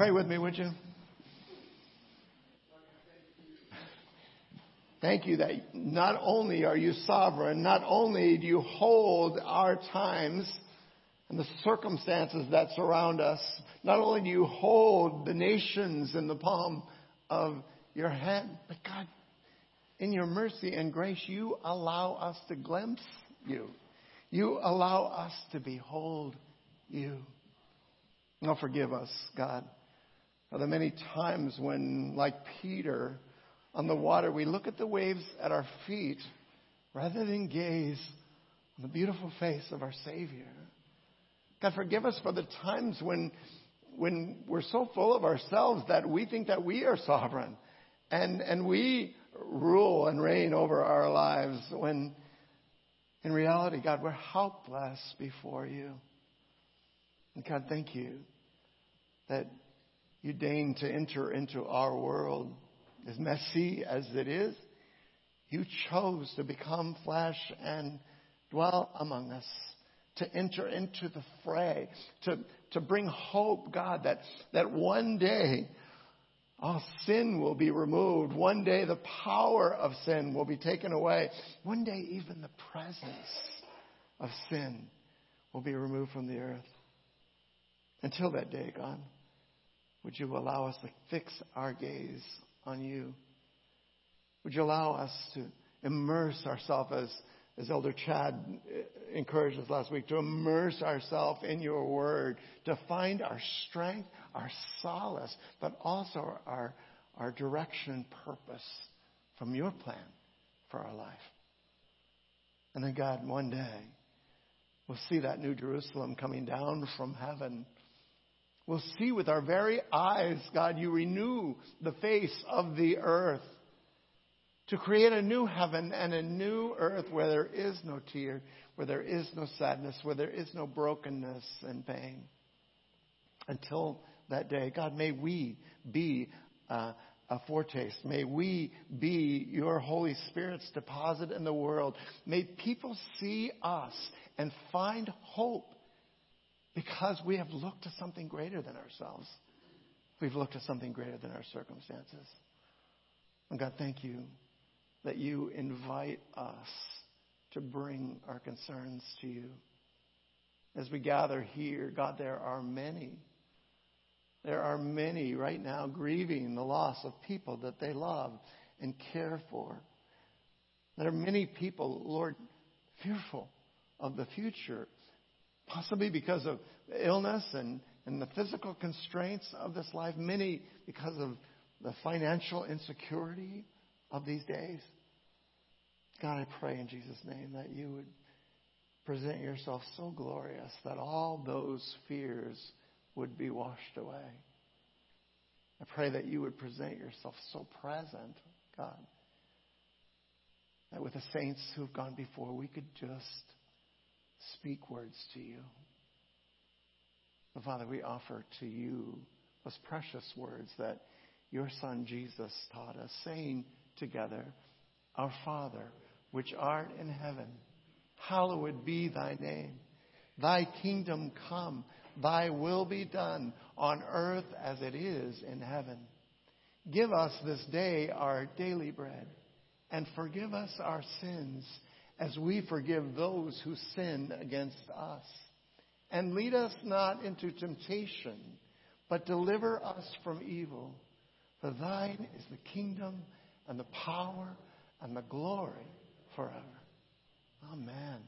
Pray with me, would you? Thank you that not only are you sovereign, not only do you hold our times and the circumstances that surround us, not only do you hold the nations in the palm of your hand, but God, in your mercy and grace, you allow us to glimpse you. You allow us to behold you. Now forgive us, God, for the many times when, like Peter, on the water, we look at the waves at our feet rather than gaze on the beautiful face of our Savior. God, forgive us for the times when, when we're so full of ourselves that we think that we are sovereign and, and we rule and reign over our lives when in reality, God, we're helpless before you. And God, thank you that you deign to enter into our world as messy as it is, you chose to become flesh and dwell among us, to enter into the fray, to, to bring hope, God, that, that one day all sin will be removed. One day the power of sin will be taken away. One day even the presence of sin will be removed from the earth. Until that day, God, would you allow us to fix our gaze on you. Would you allow us to immerse ourselves as, as Elder Chad uh, encouraged us last week, to immerse ourselves in your word, to find our strength, our solace, but also our, our direction purpose from your plan for our life. And then, God, one day, we'll see that new Jerusalem coming down from heaven We'll see with our very eyes, God, you renew the face of the earth to create a new heaven and a new earth where there is no tear, where there is no sadness, where there is no brokenness and pain. Until that day, God, may we be uh, a foretaste. May we be your Holy Spirit's deposit in the world. May people see us and find hope because we have looked to something greater than ourselves. We've looked to something greater than our circumstances. And God, thank you that you invite us to bring our concerns to you. As we gather here, God, there are many. There are many right now grieving the loss of people that they love and care for. There are many people, Lord, fearful of the future possibly because of illness and, and the physical constraints of this life, many because of the financial insecurity of these days. God, I pray in Jesus' name that you would present yourself so glorious that all those fears would be washed away. I pray that you would present yourself so present, God, that with the saints who've gone before, we could just speak words to you. But Father, we offer to you those precious words that your Son Jesus taught us, saying together, Our Father, which art in heaven, hallowed be thy name. Thy kingdom come, thy will be done on earth as it is in heaven. Give us this day our daily bread, and forgive us our sins as we forgive those who sin against us. And lead us not into temptation, but deliver us from evil. For thine is the kingdom and the power and the glory forever. Amen.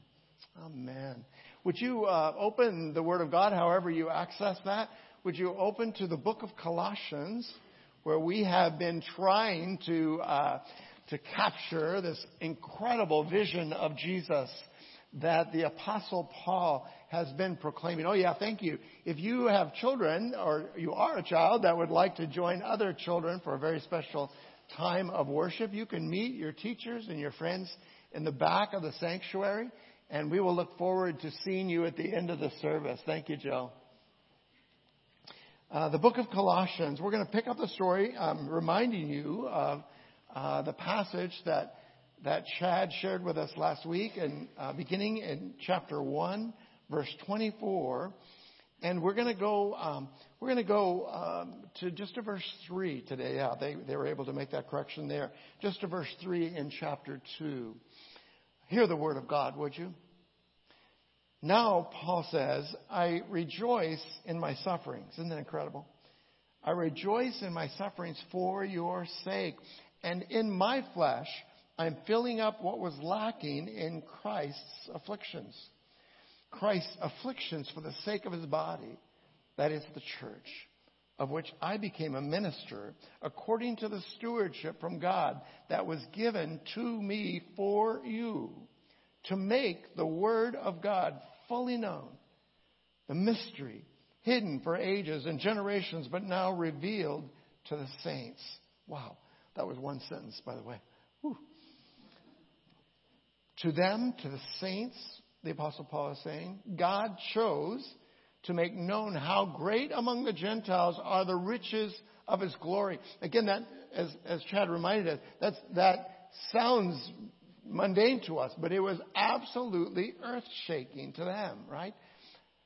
Amen. Would you uh, open the Word of God, however you access that? Would you open to the book of Colossians, where we have been trying to uh, to capture this incredible vision of Jesus that the Apostle Paul has been proclaiming. Oh, yeah, thank you. If you have children or you are a child that would like to join other children for a very special time of worship, you can meet your teachers and your friends in the back of the sanctuary, and we will look forward to seeing you at the end of the service. Thank you, Joe. Uh, the book of Colossians, we're going to pick up the story, um, reminding you of uh, the passage that that Chad shared with us last week, and uh, beginning in chapter one, verse 24, And we're going to go. Um, we're going to go um, to just to verse three today. Yeah, they they were able to make that correction there. Just to verse three in chapter two. Hear the word of God, would you? Now, Paul says, I rejoice in my sufferings. Isn't that incredible? I rejoice in my sufferings for your sake. And in my flesh, I'm filling up what was lacking in Christ's afflictions. Christ's afflictions for the sake of his body, that is the church, of which I became a minister according to the stewardship from God that was given to me for you to make the word of God fully known, the mystery hidden for ages and generations, but now revealed to the saints. Wow, that was one sentence, by the way. Whew. To them, to the saints, the Apostle Paul is saying, God chose to make known how great among the Gentiles are the riches of his glory. Again, that, as, as Chad reminded us, that's, that sounds mundane to us, but it was absolutely earth shaking to them, right?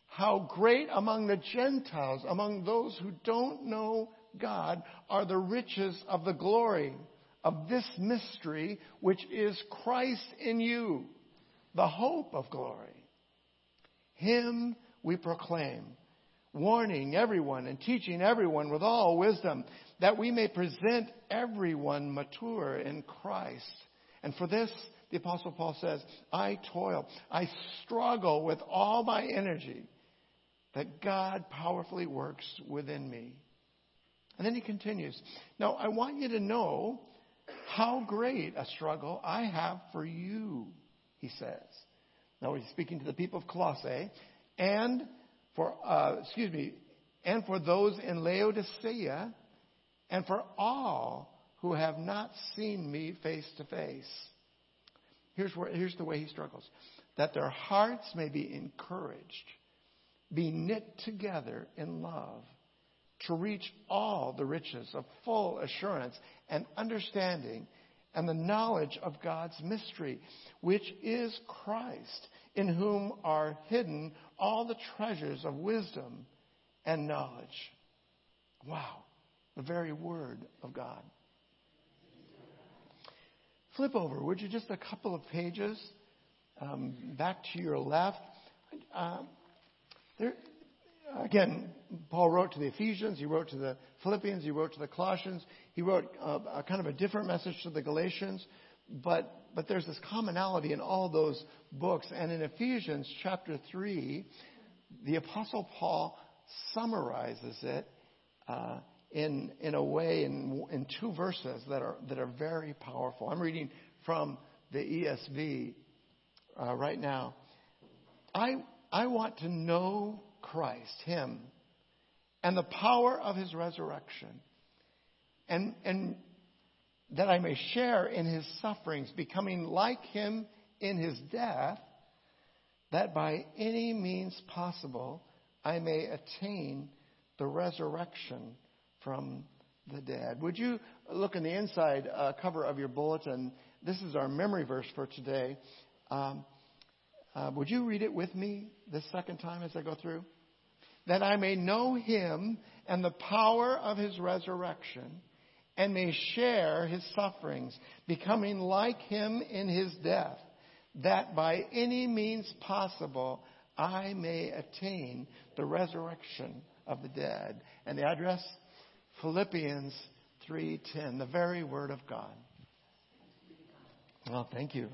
How great among the Gentiles, among those who don't know God, are the riches of the glory of this mystery, which is Christ in you, the hope of glory. Him we proclaim, warning everyone and teaching everyone with all wisdom, that we may present everyone mature in Christ. And for this, the Apostle Paul says, I toil, I struggle with all my energy that God powerfully works within me. And then he continues, Now I want you to know how great a struggle I have for you, he says. Now he's speaking to the people of Colossae and for, uh, excuse me, and for those in Laodicea and for all who have not seen me face to face. Here's, where, here's the way he struggles that their hearts may be encouraged, be knit together in love, to reach all the riches of full assurance and understanding and the knowledge of God's mystery, which is Christ, in whom are hidden all the treasures of wisdom and knowledge. Wow, the very word of God. Flip over, would you, just a couple of pages um, back to your left. Uh, there, again, Paul wrote to the Ephesians, he wrote to the Philippians, he wrote to the Colossians, he wrote uh, a kind of a different message to the Galatians, but but there's this commonality in all those books. And in Ephesians chapter three, the Apostle Paul summarizes it. Uh, in, in a way in, in two verses that are, that are very powerful. I'm reading from the ESV uh, right now. I, I want to know Christ, Him, and the power of His resurrection, and, and that I may share in His sufferings, becoming like Him in His death, that by any means possible I may attain the resurrection from the dead. Would you look in the inside uh, cover of your bulletin? This is our memory verse for today. Um, uh, would you read it with me the second time as I go through? That I may know him and the power of his resurrection and may share his sufferings, becoming like him in his death, that by any means possible I may attain the resurrection of the dead. And the address Philippians 3:10, the very word of God. Well, thank you.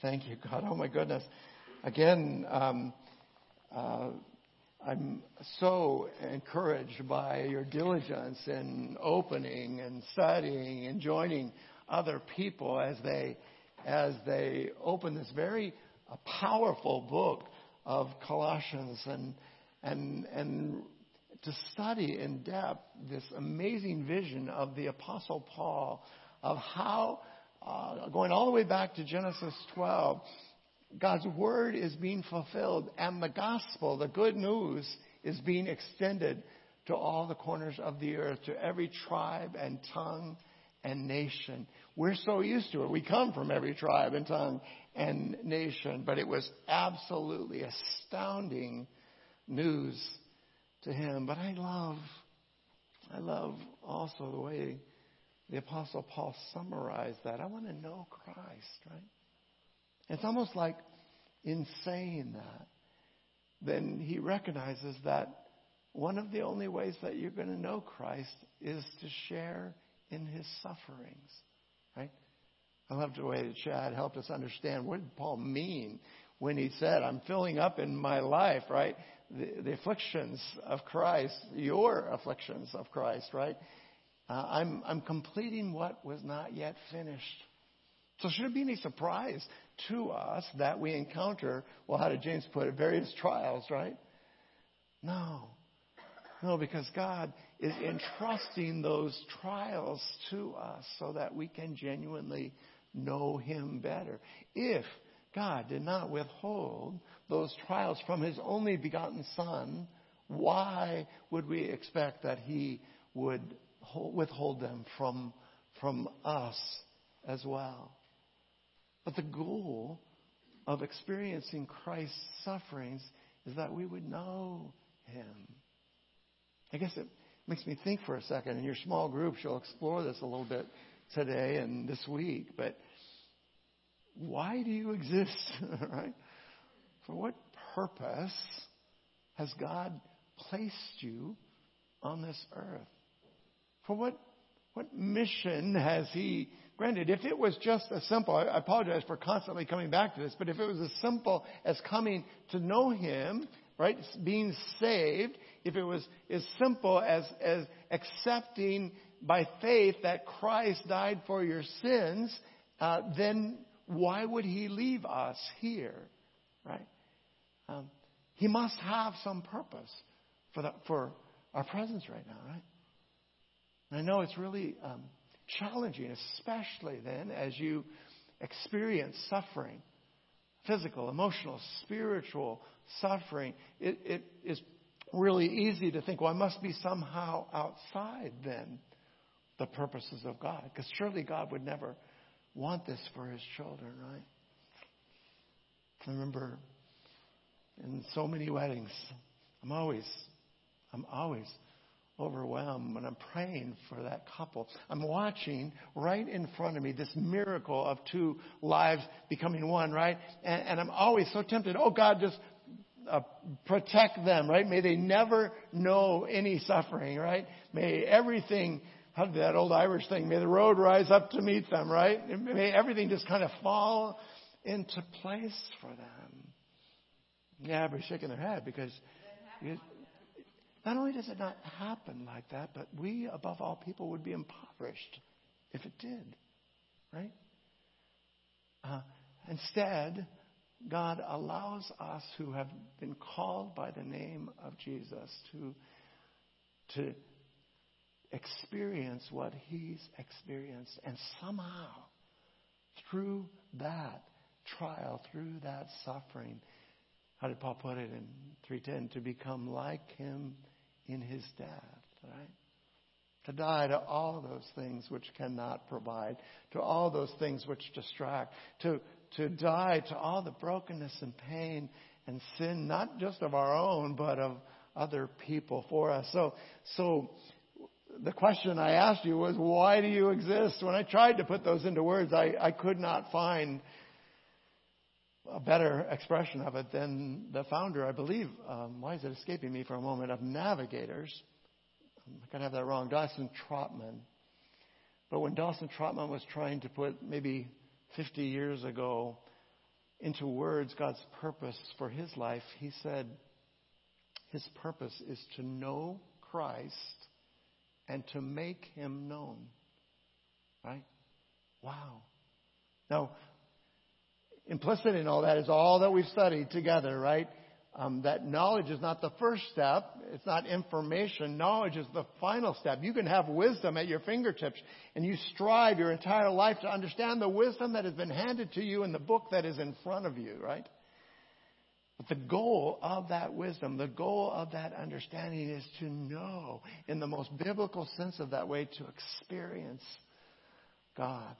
Thank you, God. Oh my goodness. Again, um, uh, I'm so encouraged by your diligence in opening and studying and joining other people as they as they open this very powerful book of Colossians and and and to study in depth this amazing vision of the Apostle Paul of how, uh, going all the way back to Genesis 12, God's word is being fulfilled and the gospel, the good news, is being extended to all the corners of the earth, to every tribe and tongue and nation. We're so used to it. We come from every tribe and tongue and nation, but it was absolutely astounding news to Him. But I love, I love also the way the Apostle Paul summarized that. I want to know Christ, right? It's almost like in saying that, then he recognizes that one of the only ways that you're going to know Christ is to share in his sufferings, right? I love the way that Chad helped us understand what did Paul mean when he said, I'm filling up in my life, right? The, the afflictions of Christ, your afflictions of Christ, right? Uh, I'm, I'm completing what was not yet finished. So should it be any surprise to us that we encounter, well, how did James put it, various trials, right? No. No, because God is entrusting those trials to us so that we can genuinely know Him better. If God did not withhold those trials from His only begotten Son, why would we expect that He would withhold them from, from us as well? But the goal of experiencing Christ's sufferings is that we would know Him. I guess it makes me think for a second. In your small groups, you'll explore this a little bit today and this week. But why do you exist? right? For what purpose has God placed you on this earth? For what what mission has He granted? If it was just as simple, I apologize for constantly coming back to this, but if it was as simple as coming to know Him, right, being saved, if it was as simple as, as accepting by faith that Christ died for your sins, uh, then why would he leave us here? Right? Um, he must have some purpose for, the, for our presence right now, right? And I know it's really um, challenging, especially then as you experience suffering physical, emotional, spiritual suffering. It, it is really easy to think, well, I must be somehow outside then the purposes of God. Because surely God would never want this for his children, right? I remember in so many weddings, I'm always, I'm always overwhelmed when I'm praying for that couple. I'm watching right in front of me this miracle of two lives becoming one, right? And, and I'm always so tempted, oh God, just uh, protect them, right? May they never know any suffering, right? May everything, how did that old Irish thing, may the road rise up to meet them, right? May everything just kind of fall into place for them. Yeah, everybody's shaking their head because not only does it not happen like that, but we, above all people, would be impoverished if it did, right? Uh, instead, God allows us who have been called by the name of Jesus to, to experience what he's experienced. And somehow, through that trial, through that suffering, how did Paul put it in 310? To become like him in his death, right? To die to all those things which cannot provide, to all those things which distract, to, to die to all the brokenness and pain and sin, not just of our own, but of other people for us. So, so the question I asked you was, why do you exist? When I tried to put those into words, I, I could not find a better expression of it than the founder, I believe, um, why is it escaping me for a moment, of Navigators. I could have that wrong, Dawson Trotman. But when Dawson Trotman was trying to put maybe 50 years ago into words God's purpose for his life, he said his purpose is to know Christ and to make him known. Right? Wow. Now, implicit in all that is all that we've studied together, right? Um, that knowledge is not the first step. It's not information. Knowledge is the final step. You can have wisdom at your fingertips and you strive your entire life to understand the wisdom that has been handed to you in the book that is in front of you, right? But the goal of that wisdom, the goal of that understanding is to know in the most biblical sense of that way to experience God.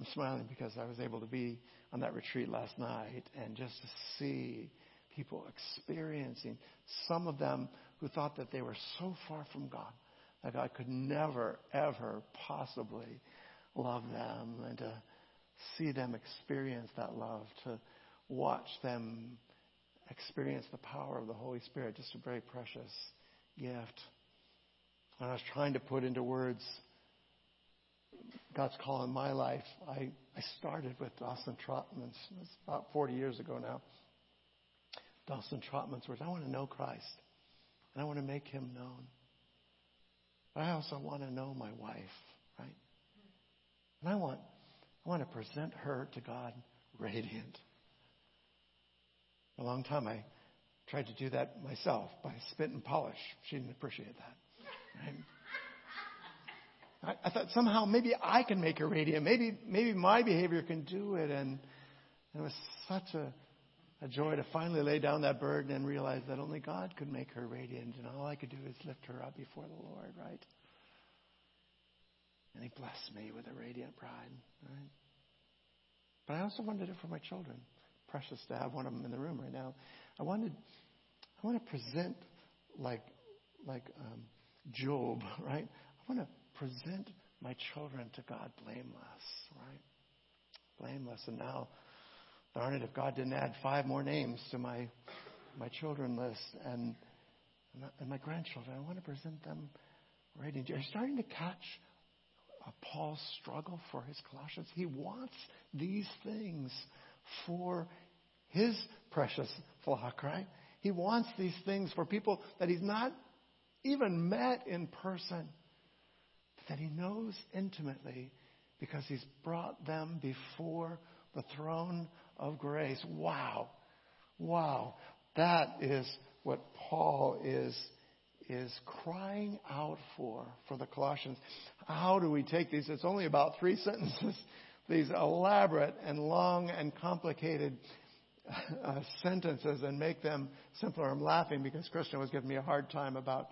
I'm smiling because I was able to be on that retreat last night and just to see people experiencing, some of them who thought that they were so far from God that God could never, ever possibly love them and to see them experience that love, to watch them experience the power of the Holy Spirit, just a very precious gift. And I was trying to put into words God's call in my life. I, I started with Dawson Trotman's, it's about 40 years ago now. Dawson Trotman's words I want to know Christ, and I want to make him known. But I also want to know my wife, right? And I want, I want to present her to God radiant. A long time I tried to do that myself by spit and polish. She didn't appreciate that. Right? I, thought somehow maybe I can make her radiant. Maybe maybe my behavior can do it. And, and it was such a, a joy to finally lay down that burden and realize that only God could make her radiant, and all I could do is lift her up before the Lord, right? And He blessed me with a radiant bride, right? But I also wanted it for my children. Precious to have one of them in the room right now. I wanted, I want to present like, like um, Job, right? I want to present my children to God blameless, right? Blameless. And now, darn it, if God didn't add five more names to my my children list and and my grandchildren, I want to present them radiant. Are you starting to catch uh, Paul's struggle for his Colossians? He wants these things for his precious flock, right? He wants these things for people that he's not even met in person, that he knows intimately because he's brought them before the throne of grace. Wow. Wow. That is what Paul is is crying out for for the Colossians. How do we take these? It's only about three sentences. These elaborate and long and complicated uh, sentences and make them simpler. I'm laughing because Christian was giving me a hard time about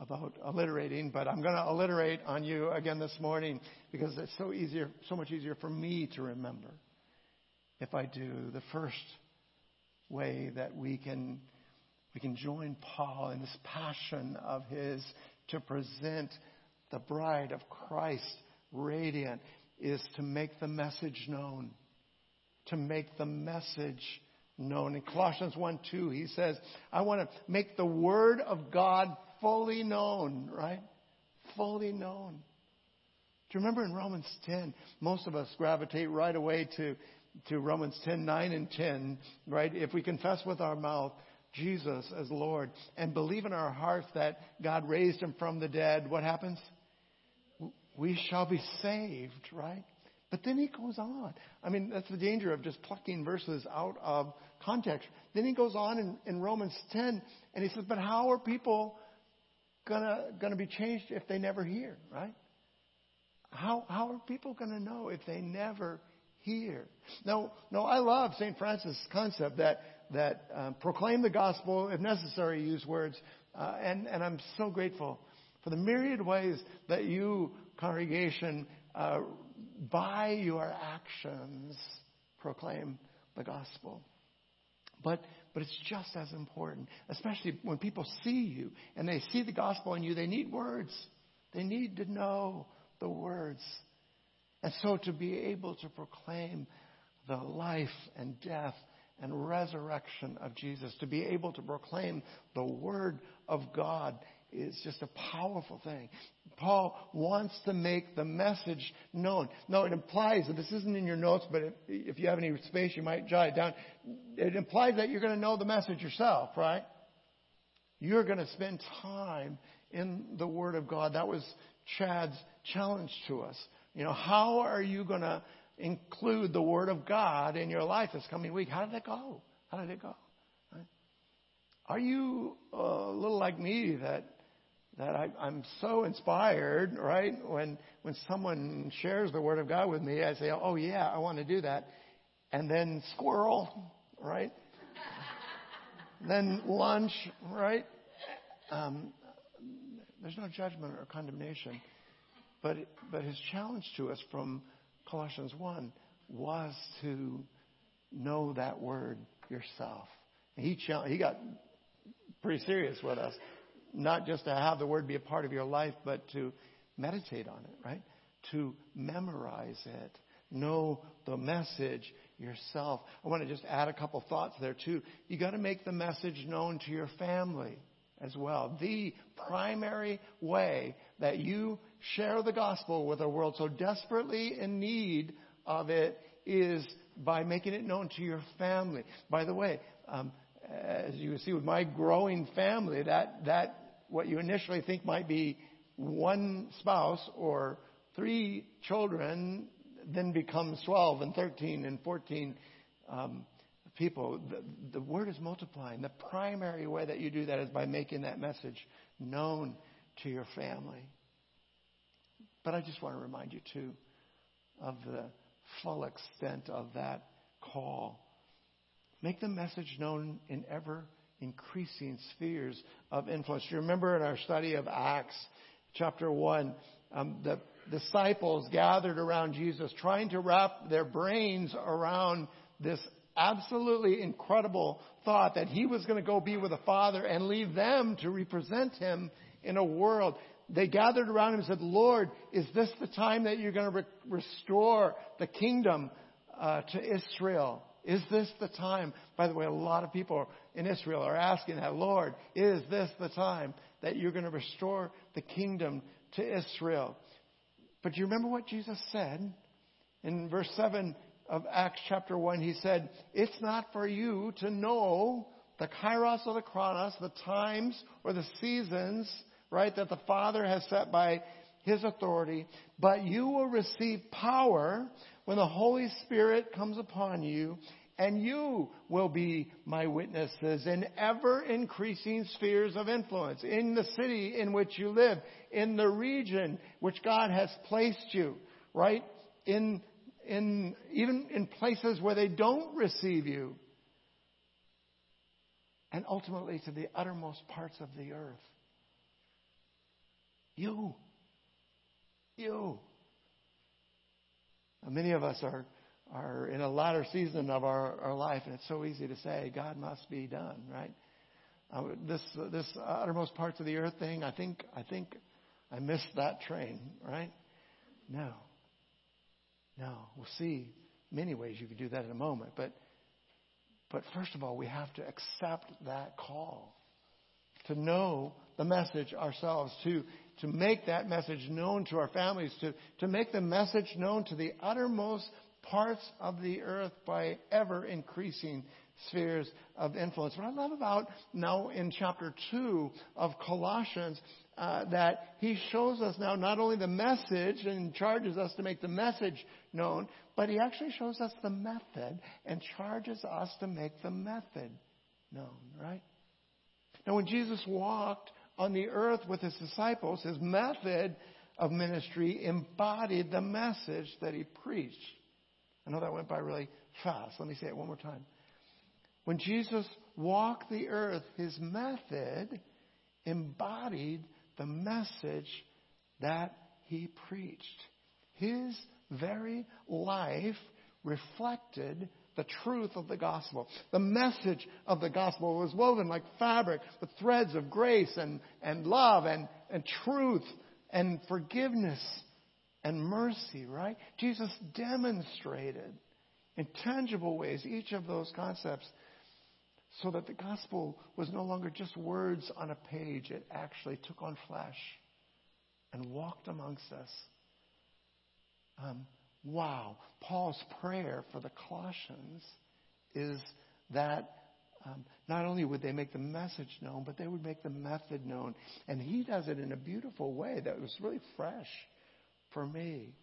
about alliterating, but I'm going to alliterate on you again this morning because it's so easier, so much easier for me to remember if I do the first way that we can we can join Paul in this passion of his to present the bride of Christ radiant is to make the message known. To make the message known. In Colossians 1 2, he says, I want to make the word of God fully known, right? Fully known. Do you remember in Romans 10, most of us gravitate right away to, to Romans 10, 9 and 10, right? If we confess with our mouth Jesus as Lord and believe in our hearts that God raised him from the dead, what happens? We shall be saved, right? But then he goes on. I mean, that's the danger of just plucking verses out of context. Then he goes on in, in Romans 10 and he says, But how are people gonna gonna be changed if they never hear, right? How how are people gonna know if they never hear? No, no. I love Saint Francis' concept that that um, proclaim the gospel, if necessary, use words, uh, and and I'm so grateful for the myriad ways that you congregation uh, by your actions proclaim the gospel. But but it's just as important, especially when people see you and they see the gospel in you. They need words. They need to know the words. And so to be able to proclaim the life and death and resurrection of Jesus, to be able to proclaim the Word of God is just a powerful thing. Paul wants to make the message known. No, it implies that this isn't in your notes, but if, if you have any space, you might jot it down. It implies that you're going to know the message yourself, right? You're going to spend time in the Word of God. That was Chad's challenge to us. You know, how are you going to include the Word of God in your life this coming week? How did it go? How did it go? Right? Are you a little like me that that I, I'm so inspired, right? When when someone shares the Word of God with me, I say, "Oh yeah, I want to do that," and then squirrel, right? then lunch, right? Um, there's no judgment or condemnation, but but his challenge to us from Colossians one was to know that word yourself. He he got pretty serious with us not just to have the word be a part of your life, but to meditate on it, right? To memorize it. Know the message yourself. I want to just add a couple thoughts there too. You got to make the message known to your family as well. The primary way that you share the gospel with a world so desperately in need of it is by making it known to your family. By the way, um, as you see with my growing family, that that what you initially think might be one spouse or three children then becomes 12 and 13 and 14 um, people. The, the word is multiplying. The primary way that you do that is by making that message known to your family. But I just want to remind you, too, of the full extent of that call. Make the message known in ever increasing spheres of influence. You remember in our study of Acts, chapter 1, um, the disciples gathered around Jesus, trying to wrap their brains around this absolutely incredible thought that he was going to go be with the Father and leave them to represent him in a world. They gathered around him and said, Lord, is this the time that you're going to re- restore the kingdom uh, to Israel? Is this the time? By the way, a lot of people in Israel are asking that, Lord, is this the time that you're going to restore the kingdom to Israel? But do you remember what Jesus said? In verse 7 of Acts chapter 1, he said, It's not for you to know the kairos or the chronos, the times or the seasons, right, that the Father has set by his authority, but you will receive power when the Holy Spirit comes upon you, and you will be my witnesses in ever increasing spheres of influence in the city in which you live, in the region which God has placed you, right? In, in, even in places where they don't receive you. And ultimately to the uttermost parts of the earth. You. You. Many of us are, are in a latter season of our, our life, and it's so easy to say, God must be done, right? Uh, this this uttermost parts of the earth thing, I think I think I missed that train, right? No, no. We'll see many ways you can do that in a moment, but but first of all, we have to accept that call to know the message ourselves, to to make that message known to our families, to, to make the message known to the uttermost parts of the earth by ever increasing spheres of influence. What I love about now in chapter 2 of Colossians, uh, that he shows us now not only the message and charges us to make the message known, but he actually shows us the method and charges us to make the method known, right? Now, when Jesus walked on the earth with his disciples, his method of ministry embodied the message that he preached. I know that went by really fast. Let me say it one more time. When Jesus walked the earth, his method embodied the message that he preached. His very life reflected the truth of the gospel. The message of the gospel was woven like fabric with threads of grace and, and love and, and truth and forgiveness and mercy, right? Jesus demonstrated in tangible ways each of those concepts so that the gospel was no longer just words on a page. It actually took on flesh and walked amongst us. Um, wow. Paul's prayer for the Colossians is that um, not only would they make the message known, but they would make the method known. And he does it in a beautiful way that was really fresh for me.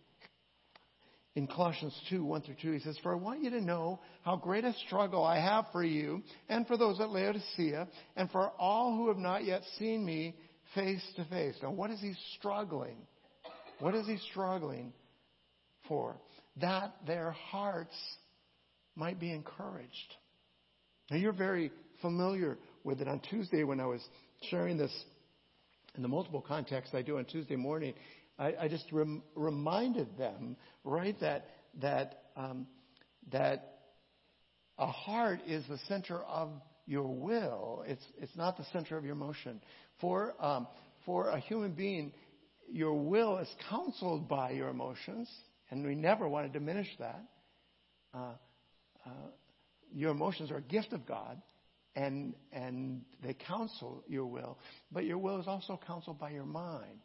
In Colossians 2, 1 through 2, he says, For I want you to know how great a struggle I have for you and for those at Laodicea and for all who have not yet seen me face to face. Now, what is he struggling? What is he struggling for? That their hearts might be encouraged. Now, you're very familiar with it. On Tuesday, when I was sharing this in the multiple contexts I do on Tuesday morning, I, I just rem- reminded them, right, that that um, that a heart is the center of your will. It's, it's not the center of your motion. For, um, for a human being, your will is counseled by your emotions, and we never want to diminish that. Uh, uh, your emotions are a gift of God, and, and they counsel your will, but your will is also counseled by your mind.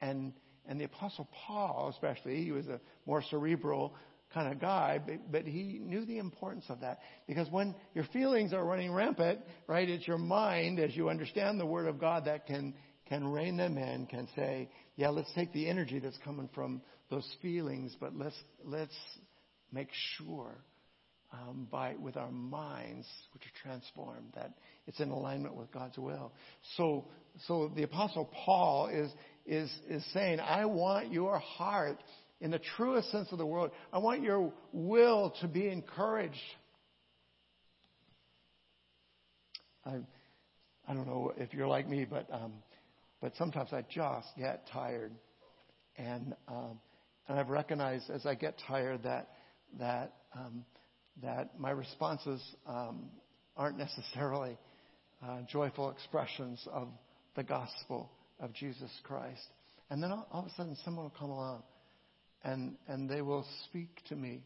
And, and the Apostle Paul, especially, he was a more cerebral kind of guy, but, but he knew the importance of that. Because when your feelings are running rampant, right, it's your mind, as you understand the Word of God, that can, can rein them in, can say, yeah, let's take the energy that's coming from those feelings, but let's, let's make sure um, by with our minds, which are transformed, that it's in alignment with God's will. So, so the Apostle Paul is is is saying, I want your heart in the truest sense of the word. I want your will to be encouraged. I, I don't know if you're like me, but um, but sometimes I just get tired, and um, and I've recognized as I get tired that that um, that my responses um, aren't necessarily uh, joyful expressions of the gospel of Jesus Christ. And then all, all of a sudden, someone will come along and, and they will speak to me.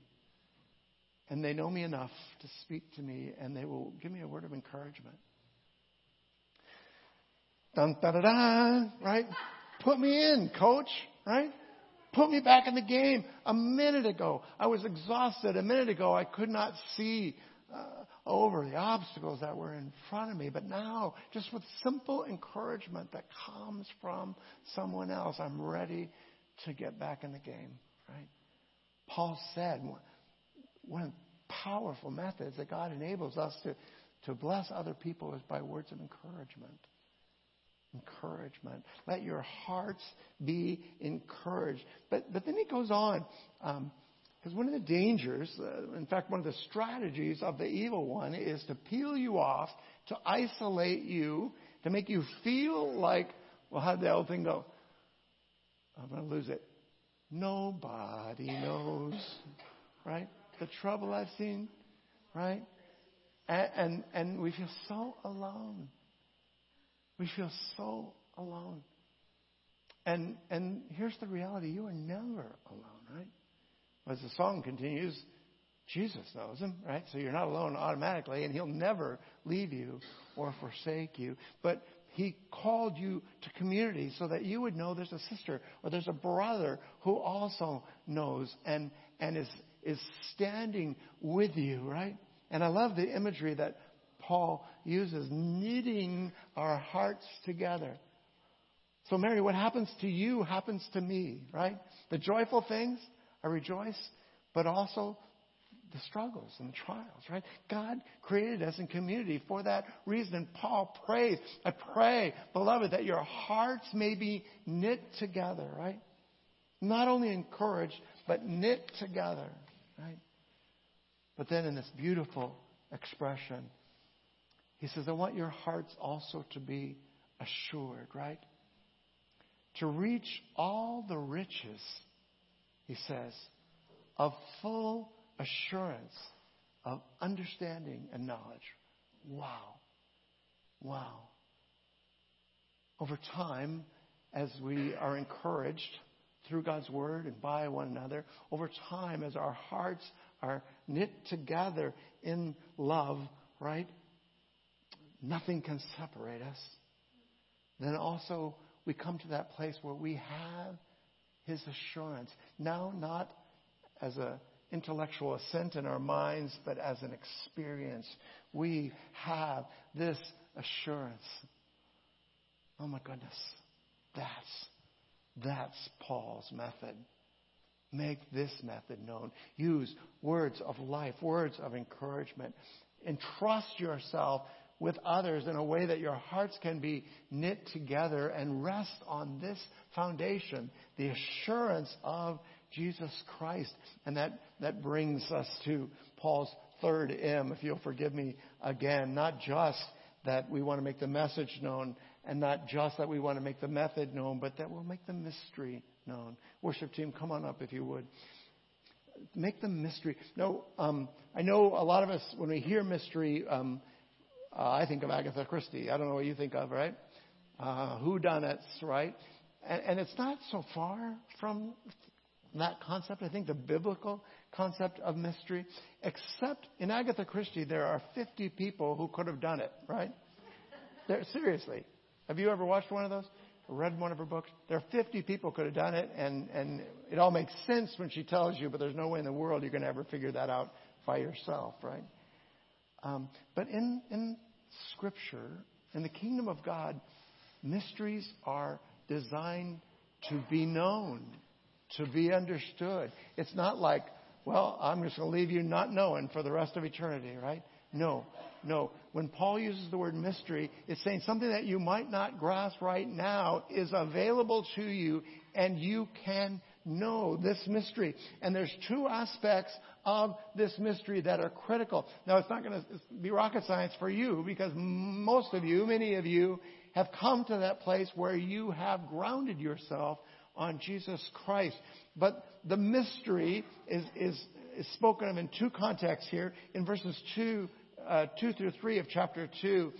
And they know me enough to speak to me, and they will give me a word of encouragement. Dun, da, da, da, right? Put me in, coach, right? Put me back in the game. A minute ago, I was exhausted. A minute ago, I could not see uh, over the obstacles that were in front of me. But now, just with simple encouragement that comes from someone else, I'm ready to get back in the game right? Paul said one powerful methods that God enables us to, to bless other people is by words of encouragement. Encouragement. Let your hearts be encouraged. But, but then he goes on. Um, because one of the dangers, uh, in fact, one of the strategies of the evil one is to peel you off, to isolate you, to make you feel like, well, how'd the old thing go? I'm going to lose it. Nobody knows, right? The trouble I've seen, right? And, and, and we feel so alone. We feel so alone. And, and here's the reality you are never alone, right? As the song continues, Jesus knows him, right? So you're not alone automatically, and he'll never leave you or forsake you. But he called you to community so that you would know there's a sister or there's a brother who also knows and, and is, is standing with you, right? And I love the imagery that Paul uses, knitting our hearts together. So, Mary, what happens to you happens to me, right? The joyful things, I rejoice, but also the struggles and the trials, right? God created us in community for that reason. And Paul prays, I pray, beloved, that your hearts may be knit together, right? Not only encouraged, but knit together, right? But then in this beautiful expression, he says, I want your hearts also to be assured, right? To reach all the riches, he says, of full assurance of understanding and knowledge. Wow. Wow. Over time, as we are encouraged through God's Word and by one another, over time, as our hearts are knit together in love, right? Nothing can separate us. Then also, we come to that place where we have His assurance. Now, not as an intellectual assent in our minds, but as an experience. We have this assurance. Oh my goodness. That's, that's Paul's method. Make this method known. Use words of life, words of encouragement. Entrust yourself with others in a way that your hearts can be knit together and rest on this foundation, the assurance of Jesus Christ. And that, that brings us to Paul's third M, if you'll forgive me again. Not just that we want to make the message known, and not just that we want to make the method known, but that we'll make the mystery known. Worship team, come on up if you would. Make the mystery. No, um, I know a lot of us, when we hear mystery, um, uh, I think of Agatha Christie. I don't know what you think of, right? Uh, who done it, right? And, and it's not so far from that concept. I think the biblical concept of mystery, except in Agatha Christie, there are 50 people who could have done it, right? There, seriously. Have you ever watched one of those? read one of her books. There are 50 people could have done it, and, and it all makes sense when she tells you, but there's no way in the world you're going to ever figure that out by yourself, right? Um, but in, in Scripture, in the kingdom of God, mysteries are designed to be known, to be understood. It's not like, well, I'm just going to leave you not knowing for the rest of eternity, right? No, no. When Paul uses the word mystery, it's saying something that you might not grasp right now is available to you and you can know this mystery. And there's two aspects of this mystery that are critical. Now, it's not going to be rocket science for you because most of you, many of you, have come to that place where you have grounded yourself on Jesus Christ. But the mystery is, is, is spoken of in two contexts here. In verses 2, uh, 2 through 3 of chapter 2,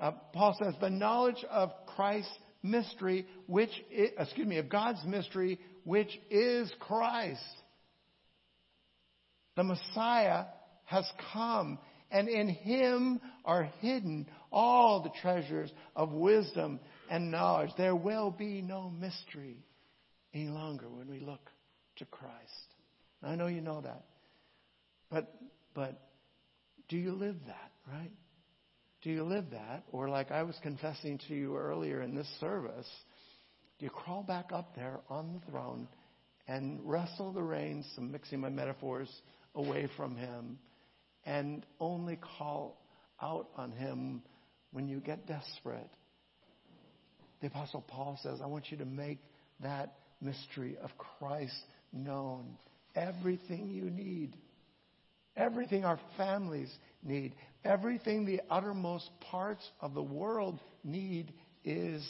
uh, Paul says, The knowledge of Christ's mystery, which, is, excuse me, of God's mystery, which is Christ. The Messiah has come, and in him are hidden all the treasures of wisdom and knowledge. There will be no mystery any longer when we look to Christ. I know you know that. But, but do you live that, right? Do you live that? Or like I was confessing to you earlier in this service, do you crawl back up there on the throne and wrestle the reins, I'm mixing my metaphors, away from him and only call out on him when you get desperate? The Apostle Paul says, I want you to make that mystery of Christ known. Everything you need, everything our families need, everything the uttermost parts of the world need is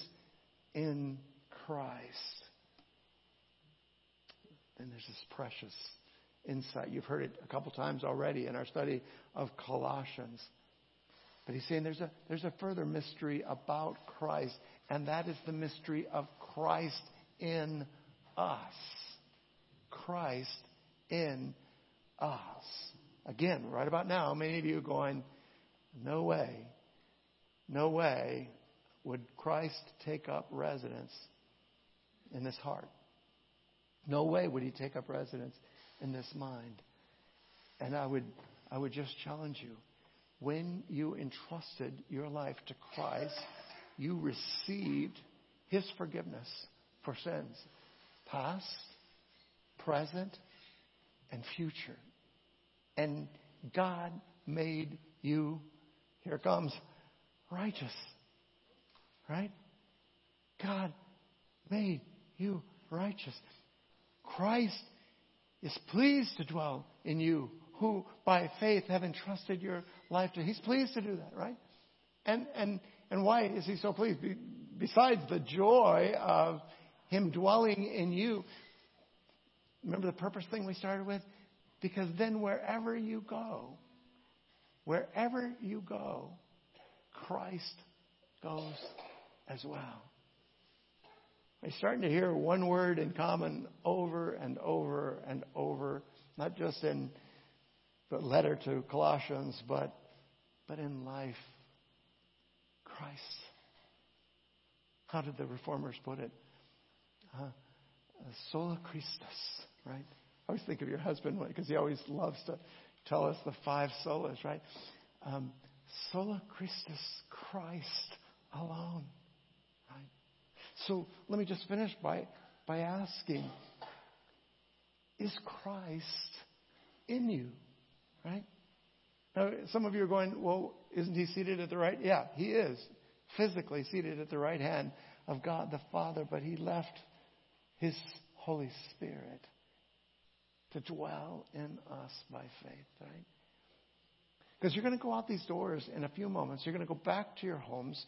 in Christ. And there's this precious insight. You've heard it a couple times already in our study of Colossians. But he's saying there's a, there's a further mystery about Christ, and that is the mystery of Christ in us. Christ in us. Again, right about now, many of you are going, no way, no way would Christ take up residence in this heart. No way would he take up residence in this mind. And I would, I would just challenge you. When you entrusted your life to Christ, you received his forgiveness for sins, past, present, and future. And God made you, here comes, righteous. Right? God made you righteous. Christ is pleased to dwell in you who by faith have entrusted your life to. He's pleased to do that, right? And and and why is he so pleased? Be, besides the joy of him dwelling in you, remember the purpose thing we started with? Because then wherever you go, wherever you go, Christ goes as well. I'm starting to hear one word in common over and over and over, not just in the letter to Colossians, but, but in life. Christ. How did the reformers put it? Uh, sola Christus, right? I always think of your husband because he always loves to tell us the five solas, right? Um, sola Christus, Christ alone. So let me just finish by, by asking Is Christ in you? Right? Now, some of you are going, Well, isn't he seated at the right? Yeah, he is physically seated at the right hand of God the Father, but he left his Holy Spirit to dwell in us by faith, right? Because you're going to go out these doors in a few moments. You're going to go back to your homes.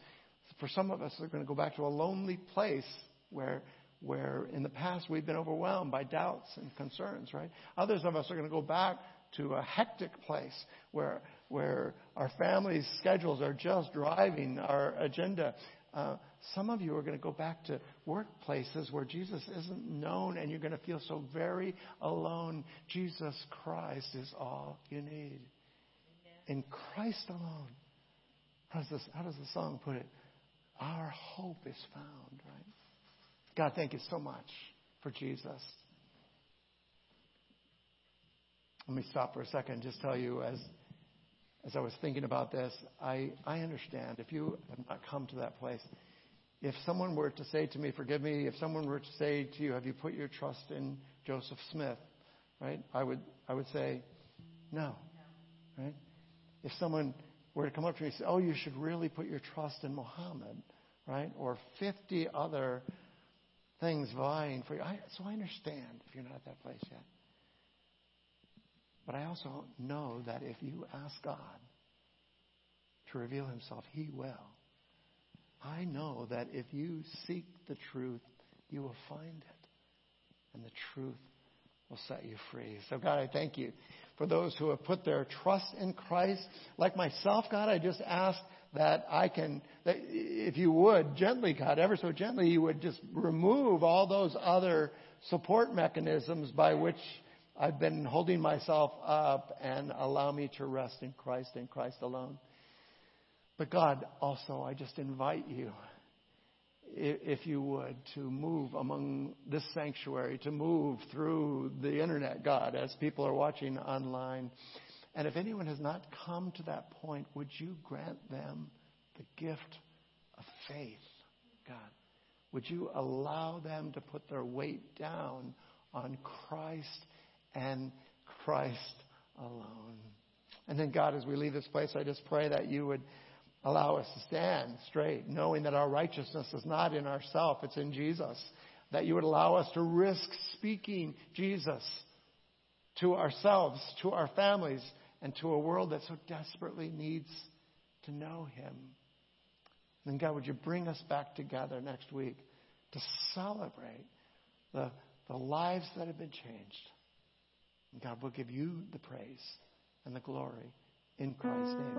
For some of us, we're going to go back to a lonely place where, where in the past we've been overwhelmed by doubts and concerns, right? Others of us are going to go back to a hectic place where, where our families' schedules are just driving our agenda. Uh, some of you are going to go back to workplaces where Jesus isn't known and you're going to feel so very alone. Jesus Christ is all you need. In Christ alone. How does, this, how does the song put it? Our hope is found, right? God, thank you so much for Jesus. Let me stop for a second and just tell you as as I was thinking about this, I, I understand if you have not come to that place, if someone were to say to me, forgive me, if someone were to say to you, have you put your trust in Joseph Smith, right? I would, I would say, no, right? If someone were to come up to me and say, oh, you should really put your trust in Muhammad, right? Or 50 other things vying for you. I, so I understand if you're not at that place yet. But I also know that if you ask God to reveal himself, he will. I know that if you seek the truth, you will find it. And the truth will set you free. So, God, I thank you for those who have put their trust in Christ. Like myself, God, I just ask that I can, that if you would, gently, God, ever so gently, you would just remove all those other support mechanisms by which I've been holding myself up and allow me to rest in Christ and Christ alone. But God, also, I just invite you, if you would, to move among this sanctuary, to move through the internet, God, as people are watching online. And if anyone has not come to that point, would you grant them the gift of faith, God? Would you allow them to put their weight down on Christ and Christ alone. And then, God, as we leave this place, I just pray that you would allow us to stand straight, knowing that our righteousness is not in ourselves, it's in Jesus. That you would allow us to risk speaking Jesus to ourselves, to our families, and to a world that so desperately needs to know Him. And God, would you bring us back together next week to celebrate the, the lives that have been changed And God we'll give you the praise and the glory in Christ's name.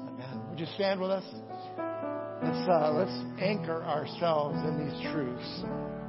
Amen. Would you stand with us? Let's, uh, let's anchor ourselves in these truths.